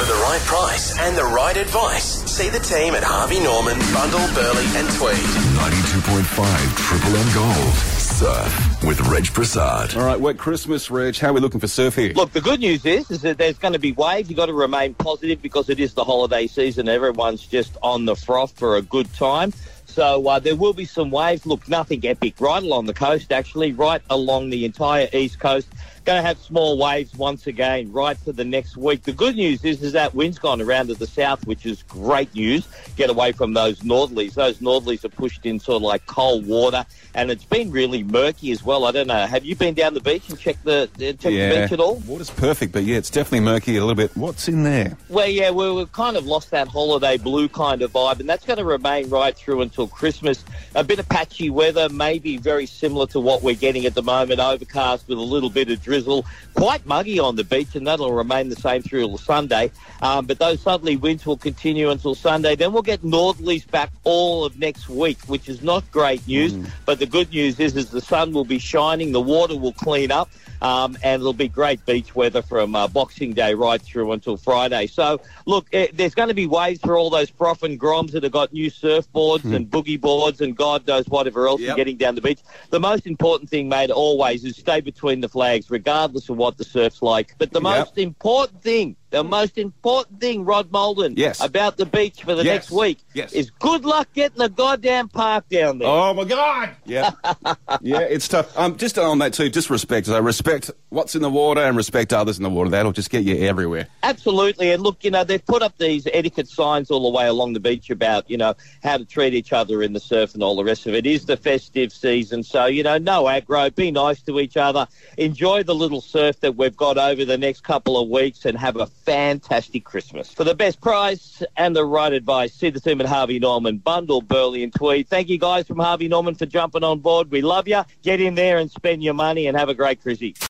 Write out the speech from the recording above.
For the right price and the right advice, see the team at Harvey Norman, Bundall, Burleigh and Tweed. 92.5 Triple M Gold. Surf with Reg Prasad. All right, wet Christmas, Reg. How are we looking for surf here? Look, the good news is, is that there's going to be waves. You've got to remain positive because it is the holiday season. Everyone's just on the froth for a good time. So uh, there will be some waves. Look, nothing epic. Right along the coast, actually, right along the entire east coast. Going to have small waves once again right for the next week. The good news is, is that wind's gone around to the south, which is great news. Get away from those northerlies. Those northerlies are pushed in sort of like cold water, and it's been really murky as well. I don't know. Have you been down the beach and checked the checked the beach at all? Water's perfect, but yeah, it's definitely murky a little bit. What's in there? Well, yeah, we, we've kind of lost that holiday blue kind of vibe, and that's going to remain right through until Christmas. A bit of patchy weather, maybe very similar to what we're getting at the moment, overcast with a little bit of drizzle. Quite muggy on the beach, and that'll remain the same through Sunday. Um, but those southerly winds will continue until Sunday. Then we'll get northerlies back all of next week, which is not great news. But the good news is, is the sun will be shining, the water will clean up. Um, and it'll be great beach weather from uh, Boxing Day right through until Friday. So, look, eh, there's going to be waves for all those froth and groms that have got new surfboards and boogie boards and God knows whatever else Yep. are getting down the beach. The most important thing, mate, always is stay between the flags, regardless of what the surf's like. But the Yep. most important thing, the most important thing, Rod Molden, Yes. about the beach for the Yes. next week Yes. is good luck getting the goddamn park down there. Oh my God! Yeah, yeah, it's tough. Um, just on that too, just respect. So respect what's in the water and respect others in the water. That'll just get you everywhere. Absolutely. And look, you know, they've put up these etiquette signs all the way along the beach about, you know, how to treat each other in the surf and all the rest of it. It is the festive season. So, you know, no aggro, be nice to each other, enjoy the little surf that we've got over the next couple of weeks and have a fantastic Christmas. For the best price and the right advice, see the team at Harvey Norman, Bundall, Burleigh and Tweed. Thank you guys from Harvey Norman for jumping on board. We love you. Get in there and spend your money and have a great Chrissy.